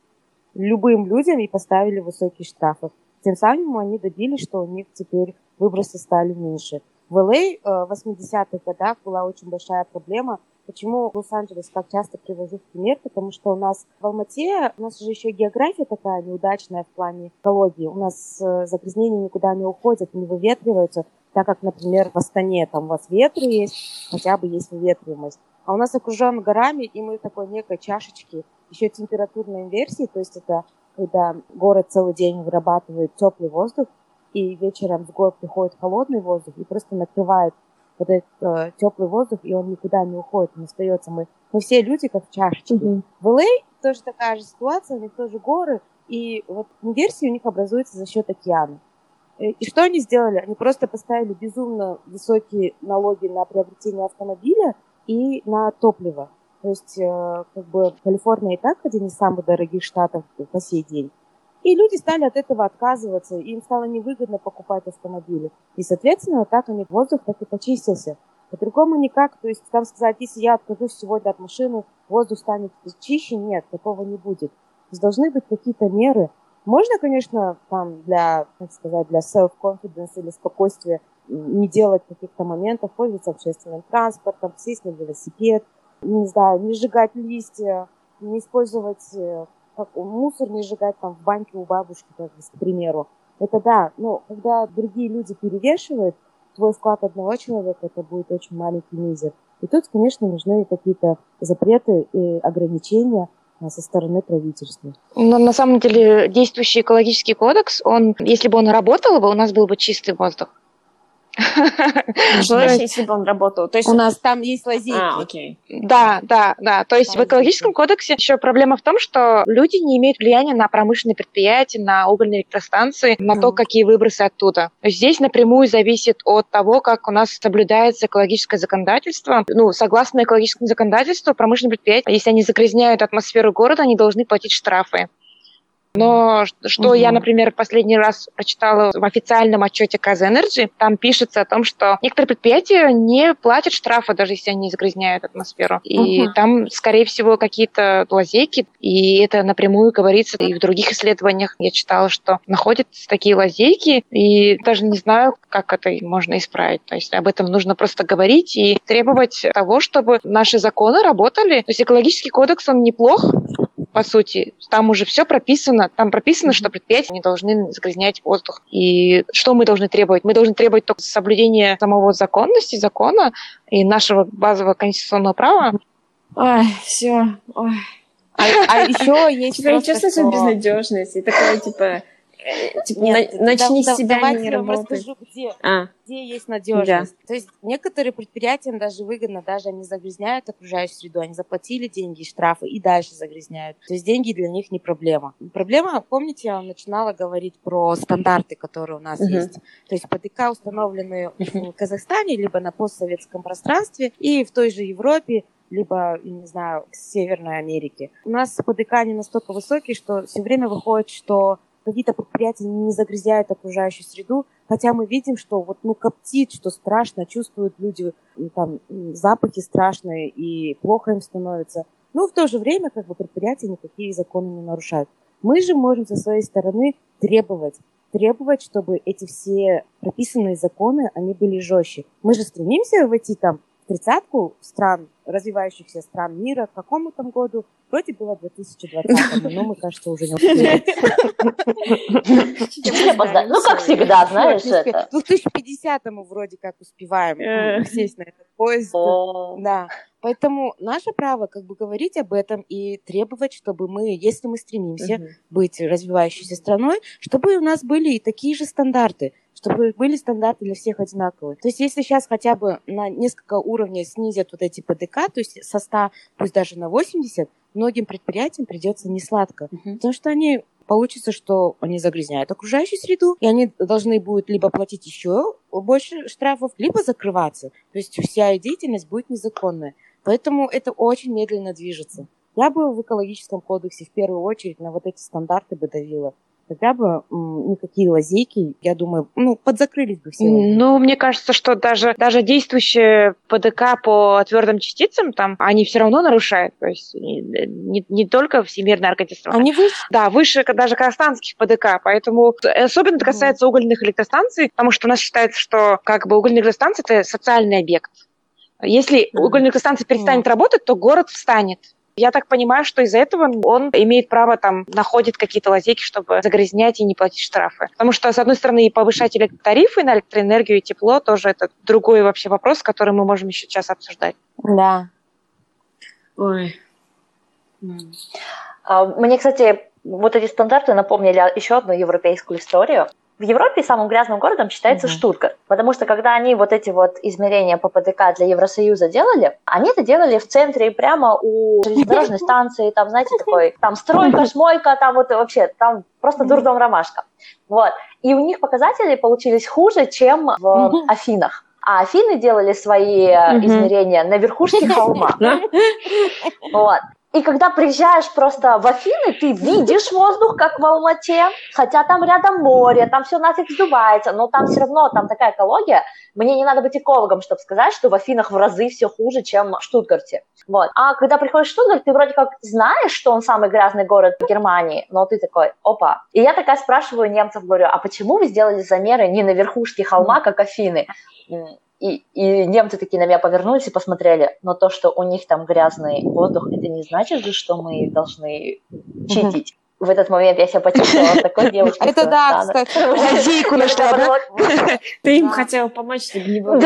любым людям и поставили высокие штрафы. Тем самым они добились, что у них теперь выбросы стали меньше. В ЛА э, в 80-х годах была очень большая проблема. Почему Лос-Анджелес так часто привожу в пример? Потому что у нас в Алмате, у нас же еще география такая неудачная в плане экологии. У нас э, загрязнения никуда не уходят, не выветриваются так как, например, в Астане там у вас ветры есть, хотя бы есть выветриваемость. А у нас окружен горами, и мы такой некой чашечки, еще температурной инверсии, то есть это когда город целый день вырабатывает теплый воздух, и вечером в город приходит холодный воздух и просто накрывает вот этот э, теплый воздух, и он никуда не уходит, он остается. Мы, мы все люди как чашечки. Mm-hmm. В LA тоже такая же ситуация, у них тоже горы, и вот инверсия у них образуется за счет океана. Э, и что они сделали? Они просто поставили безумно высокие налоги на приобретение автомобиля и на топливо. То есть, э, как бы, Калифорния и так один из самых дорогих штатов по сей день. И люди стали от этого отказываться, им стало невыгодно покупать автомобили. И, соответственно, так они воздух так и почистился. По-другому никак. То есть, там сказать, если я откажусь сегодня от машины, воздух станет чище, нет, такого не будет. То есть должны быть какие-то меры, можно, конечно, там для, как сказать, для self-confidence или спокойствия не делать каких-то моментов, пользоваться общественным транспортом, сесть на велосипед, не знаю, не сжигать листья, не использовать э, как, мусор, не сжигать там в баньке у бабушки, как, к примеру. Это да, но когда другие люди перевешивают, твой вклад одного человека, это будет очень маленький мизер. И тут, конечно, нужны какие-то запреты и ограничения, а, со стороны правительства. Но на самом деле действующий экологический кодекс, он, если бы он работал бы, у нас был бы чистый воздух. Значит, если бы он работал? То есть у нас там есть лазейки. А, окей. Да, да, да. То есть в экологическом кодексе еще проблема в том, что люди не имеют влияния на промышленные предприятия, на угольные электростанции, на то, какие выбросы оттуда. Здесь напрямую зависит от того, как у нас соблюдается экологическое законодательство. Ну, согласно экологическому законодательству, промышленные предприятия, если они загрязняют атмосферу города, они должны платить штрафы. Но что угу. я, например, последний раз прочитала в официальном отчете Казэнерджи, там пишется о том, что некоторые предприятия не платят штрафы, даже если они загрязняют атмосферу. И угу. там, скорее всего, какие-то лазейки, и это напрямую говорится и в других исследованиях. Я читала, что находятся такие лазейки, и даже не знаю, как это можно исправить. То есть об этом нужно просто говорить и требовать того, чтобы наши законы работали. То есть экологический кодекс, он неплох, по сути. Там уже все прописано. Там прописано, что предприятия не должны загрязнять воздух. И что мы должны требовать? Мы должны требовать только соблюдения самого законности, закона и нашего базового конституционного права. Ой, все. Ой. А, а еще есть Тебя просто... чувствуешь безнадежность и такое, типа, типа, Нет, на- начни да- с себя, давайте не я вам расскажу, где, А, где есть надежность. То есть некоторые предприятиям даже выгодно, даже они загрязняют окружающую среду, они заплатили деньги штрафы и дальше загрязняют. То есть деньги для них не проблема. Проблема, помните, я начинала говорить про стандарты, которые у нас Мгм. есть. То есть ПДК установлены в Казахстане, либо на постсоветском пространстве и в той же Европе, либо, не знаю, Северной Америке. У нас ПДК не настолько высокие, что все время выходит, что какие-то предприятия не загрязняют окружающую среду, хотя мы видим, что вот ну коптит, что страшно, чувствуют люди там запахи страшные и плохо им становится. Но в то же время как бы предприятия никакие законы не нарушают. Мы же можем со своей стороны требовать, требовать, чтобы эти все прописанные законы, они были жестче. Мы же стремимся войти там тридцатку стран, развивающихся стран мира, к какому там году? Вроде было 2020, но мы, кажется, уже не успели. Ну, как всегда, знаешь, это. К 2050-му вроде как успеваем Э. ну, сесть на этот поезд. Да. Поэтому наше право как бы говорить об этом и требовать, чтобы мы, если мы стремимся быть развивающейся страной, чтобы у нас были и такие же стандарты, чтобы были стандарты для всех одинаковые. То есть если сейчас хотя бы на несколько уровней снизят вот эти ПДК, то есть со 100, пусть даже на 80, многим предприятиям придется несладко. Мгм. Потому что они получится, что они загрязняют окружающую среду, и они должны будут либо платить еще больше штрафов, либо закрываться. То есть вся их деятельность будет незаконная. Поэтому это очень медленно движется. Я бы в экологическом кодексе в первую очередь на вот эти стандарты бы давила. Тогда бы никакие лазейки, я думаю, ну, подзакрылись бы все. лазейки. Ну, мне кажется, что даже, даже действующие ПДК по твердым частицам, там, они все равно нарушают. То есть не, не- только Всемирная организация. Они выше. Да, выше даже казахстанских ПДК, поэтому особенно это касается угольных электростанций, потому что у нас считается, что как бы угольные электростанции – это социальный объект. Если Мгм. угольная электростанция перестанет работать, то город встанет. Я так понимаю, что из-за этого он имеет право, там, находит какие-то лазейки, чтобы загрязнять и не платить штрафы. Потому что, с одной стороны, и повышать электротарифы на электроэнергию и тепло тоже это другой вообще вопрос, который мы можем еще сейчас обсуждать. Да. Ой. А, Мне, кстати, вот эти стандарты напомнили еще одну европейскую историю. В Европе самым грязным городом считается Мгм. Штутгарт, потому что когда они вот эти вот измерения по ПДК для Евросоюза делали, они это делали в центре, прямо у железнодорожной станции, там, знаете, такой, там стройка, шмойка, там вот вообще, там просто дурдом ромашка. Вот. И у них показатели получились хуже, чем в. Афинах. А Афины делали свои Мгм. измерения на верхушке холма. Вот. И когда приезжаешь просто в Афины, ты видишь воздух, как в Алмате, хотя там рядом море, там все нафиг сдувается, но там все равно там такая экология. Мне не надо быть экологом, чтобы сказать, что в Афинах в разы все хуже, чем в Штутгарте. Вот. А когда приходишь в Штутгарт, ты вроде как знаешь, что он самый грязный город в Германии, но ты такой, опа. И я такая спрашиваю немцев, говорю, а почему вы сделали замеры не на верхушке холма, как Афины? И, и немцы такие на меня повернулись и посмотрели, но то, что у них там грязный воздух, это не значит же, что мы должны читить. В этот момент я себя почувствовала такой девочкой. Это да, кстати. Лазейку нашла, да? Ты им хотела помочь, чтобы не было.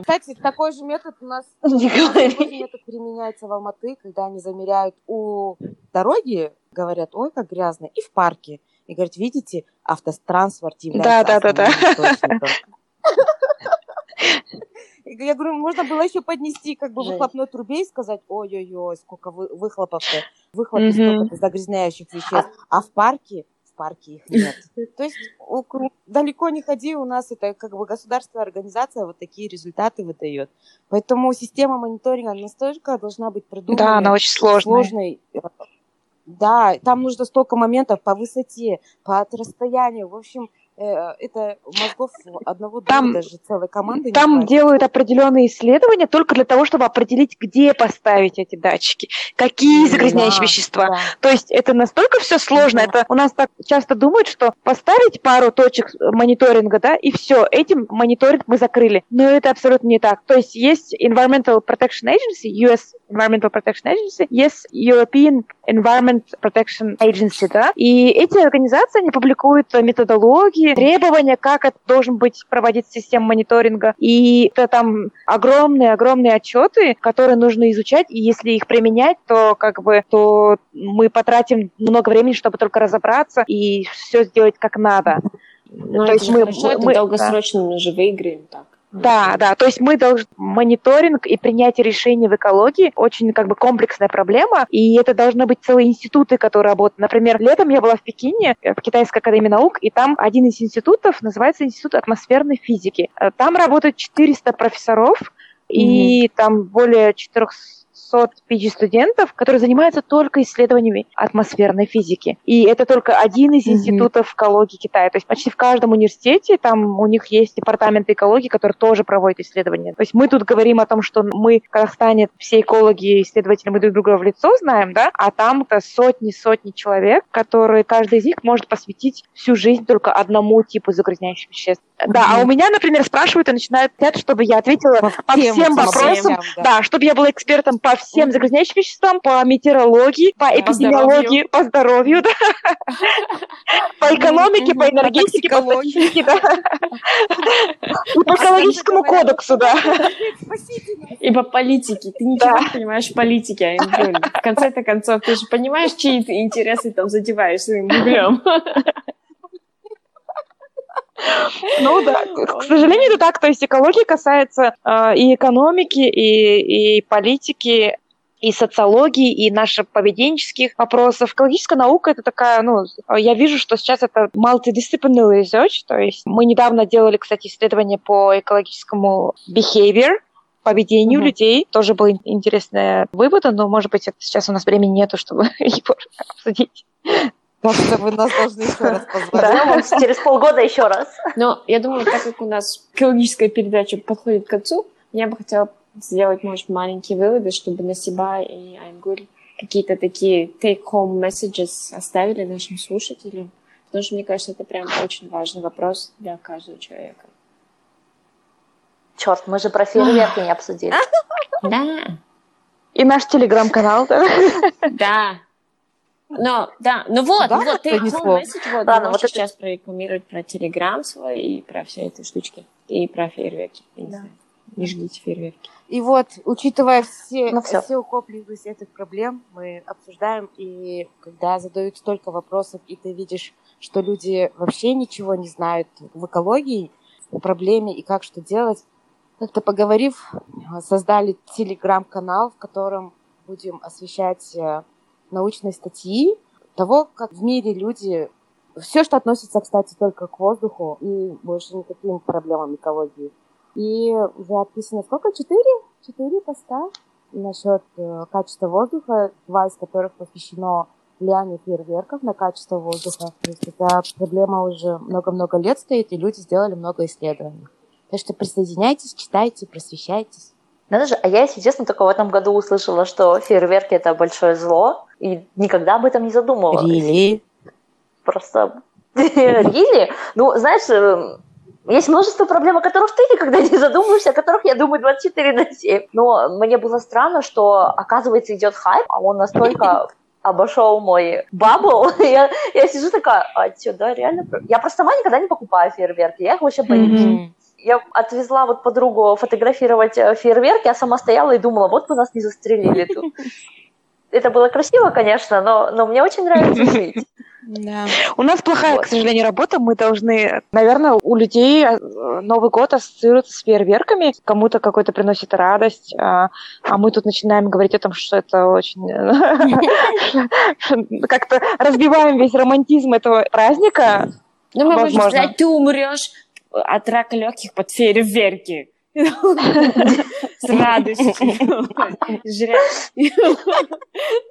Кстати, такой же метод у нас метод применяется в Алматы, когда они замеряют у дороги, говорят, ой, как грязно, и в парке. И говорят, видите, автотранспорт является Да, да, да, да. Я говорю, можно было еще поднести как бы выхлопной трубе и сказать, ой-ой-ой, сколько вы- выхлопов-то, выхлопов Мгм. столько загрязняющих веществ. А в парке, в парке их нет. То есть далеко не ходи, у нас это как бы государственная организация вот такие результаты выдает. Поэтому система мониторинга настолько должна быть продуманной. Да, она очень сложная. сложной. Да, там нужно столько моментов по высоте, по расстоянию. В общем, это мозгов одного Там- даже целой команды Там делают определенные исследования только для того, чтобы определить, где поставить эти датчики, какие Да, загрязняющие вещества. да. То есть это настолько все сложно. Мгм. Это у нас так часто думают, что поставить пару точек мониторинга, да, и все, этим мониторинг мы закрыли. Но это абсолютно не так. То есть есть Environmental Protection Agency, US Environmental Protection Agency, есть European Environment Protection Agency, да, и эти организации, они публикуют методологии, эти требования, как это должен быть проводить система мониторинга. И это там огромные-огромные отчеты, которые нужно изучать, и если их применять, то как бы то мы потратим много времени, чтобы только разобраться и все сделать как надо. Ну, то есть мы, хорошо, мы, это долгосрочно да. мы же выиграем так. Да, да, то есть мы должны мониторинг и принятие решений в экологии очень как бы комплексная проблема, и это должны быть целые институты, которые работают. Например, летом я была в Пекине, э, в Китайской академии наук, и там один из институтов называется Институт атмосферной физики. Э, там работают 400 профессоров, mm-hmm. и там более 400 500 PG-студентов, которые занимаются только исследованиями атмосферной физики. И это только один из институтов экологии Китая. То есть почти в каждом университете там у них есть департамент экологии, который тоже проводит исследования. То есть мы тут говорим о том, что мы в Казахстане все экологи, исследователи, мы друг друга в лицо знаем, да, а там-то сотни-сотни человек, которые каждый из них может посвятить всю жизнь только одному типу загрязняющих веществ. Да, а у меня, например, спрашивают и начинают пять, чтобы я ответила по, по всем вопросам. да. да, чтобы я была экспертом по всем загрязняющим веществам, по метеорологии, по эпидемиологии, по здоровью, да. по экономике, по энергетике, по статистике, да. И по экологическому кодексу, да. И по политике. Ты ничего не понимаешь в политике, Айнгюль. В конце-то концов, ты же понимаешь, чьи ты интересы там задеваешь своим углем. Ну да, к сожалению, это так. То есть экология касается э, и экономики, и, и политики, и социологии, и наших поведенческих вопросов. Экологическая наука — это такая, ну, я вижу, что сейчас это multidisciplinary research, то есть мы недавно делали, кстати, исследование по экологическому behavior, поведению mm-hmm. людей. Тоже был интересный вывод, но, может быть, сейчас у нас времени нету, чтобы его обсудить. Кажется, вы нас должны еще раз позвать. Да, через полгода еще раз. Но я думаю, так как у нас экологическая передача подходит к концу, я бы хотела сделать, может, маленькие выводы, чтобы на себя и Аймгуль какие-то такие take-home messages оставили нашим слушателям. Потому что, мне кажется, это прям очень важный вопрос для каждого человека. Черт, мы же про фейерверки не обсудили. Да. И наш телеграм-канал, да? Но, да, ну вот, да, вот, ты месседж, вот, Ладно, вот сейчас это... прорекламировать про Телеграм свой и про все эти штучки, и про фейерверки. Да. Не ждите фейерверки. И вот, учитывая все, ну, все. всю укопленность этих проблем, мы обсуждаем, и когда задают столько вопросов, и ты видишь, что люди вообще ничего не знают в экологии, о проблеме и как что делать, как-то поговорив, создали телеграм-канал, в котором будем освещать э, научной статьи того, как в мире люди... Все, что относится, кстати, только к воздуху и больше никаким проблемам экологии. И уже отписано сколько? Четыре? Четыре поста насчет э, качества воздуха, два из которых посвящено влиянию фейерверков на качество воздуха. То есть эта проблема уже много-много лет стоит, и люди сделали много исследований. Так что присоединяйтесь, читайте, просвещайтесь. Надо же, а я, если честно, только в этом году услышала, что фейерверки — это большое зло, и никогда об этом не задумывалась. Really? Просто... Really? Ну, знаешь, э, есть множество проблем, о которых ты никогда не задумываешься, о которых я думаю 24 на 7. Но мне было странно, что, оказывается, идет хайп, а он настолько обошел мой бабл. я, я сижу такая, а что, да, реально? Я просто сама никогда не покупаю фейерверки, я их вообще боюсь. Mm-hmm я отвезла вот подругу фотографировать э, фейерверки, а сама стояла и думала, вот бы нас не застрелили тут. Это было красиво, конечно, но, но мне очень нравится жить. Да. У нас плохая, вот. к сожалению, работа. Мы должны, наверное, у людей э, Новый год ассоциируется с фейерверками. Кому-то какой-то приносит радость, а, а мы тут начинаем говорить о том, что это очень... Как-то разбиваем весь романтизм этого праздника. Ну, мы можем сказать, ты умрешь от рака легких под фейерверки. С радостью.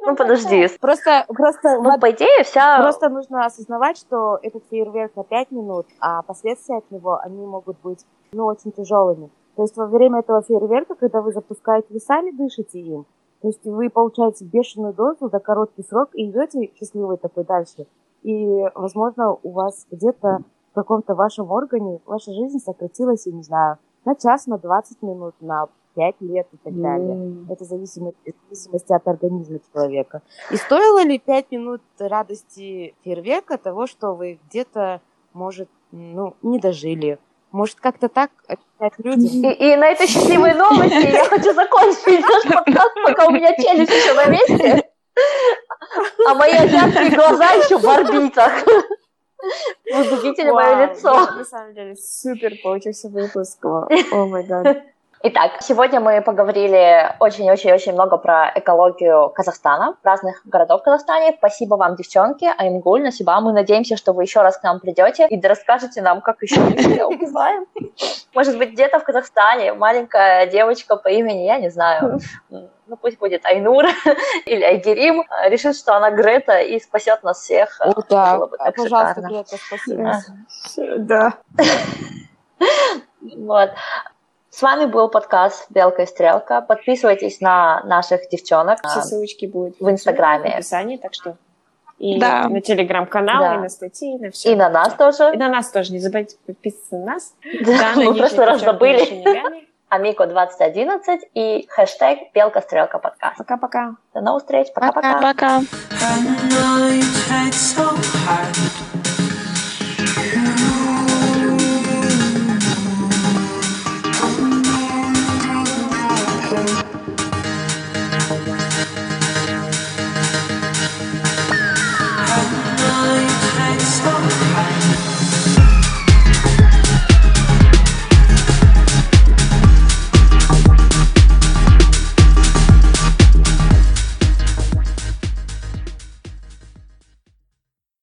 Ну, подожди. Просто, просто... Ну, по идее, вся... Просто нужно осознавать, что этот фейерверк на 5 минут, а последствия от него, они могут быть, ну, очень тяжелыми. То есть во время этого фейерверка, когда вы запускаете, вы сами дышите им. То есть вы получаете бешеную дозу за короткий срок и идете счастливый такой дальше. И, возможно, у вас где-то в каком-то вашем органе ваша жизнь сократилась, я не знаю, на час, на 20 минут, на 5 лет и так далее. Mm. Это зависимо, в зависимости от организма человека. И стоило ли 5 минут радости фейерверка того, что вы где-то, может, ну, не дожили. Может, как-то так описать людям? И, и на этой счастливой новости я хочу закончить наш подкаст, пока у меня челюсть еще на месте, а мои азиатские глаза еще в орбитах. Вы видели мое лицо. На самом деле, супер получился выпуск. О май гад. Итак, сегодня мы поговорили очень-очень-очень много про экологию Казахстана, разных городов в Казахстане. Спасибо вам, девчонки, Аймгуль, Насиба. Мы надеемся, что вы еще раз к нам придете и расскажете нам, как еще мы себя убиваем. Может быть, где-то в Казахстане маленькая девочка по имени, я не знаю, ну пусть будет Айнур или Айгерим, решит, что она Грета и спасет нас всех. О, да, Было бы так пожалуйста, шикарно. Грета, спасибо. Да. Вот. С вами был подкаст «Белка и стрелка». Подписывайтесь на наших девчонок Все ссылочки будут в Инстаграме. в описании, так что и Да. на телеграм-канал, Да. и на статьи, и на все. и на нас тоже. И на нас тоже. Не забывайте подписываться на нас. Да, мы в прошлый раз забыли. Амико 2011 и хэштег «Белка стрелка подкаст». Пока-пока. До новых встреч. Пока-пока. Пока. You tried so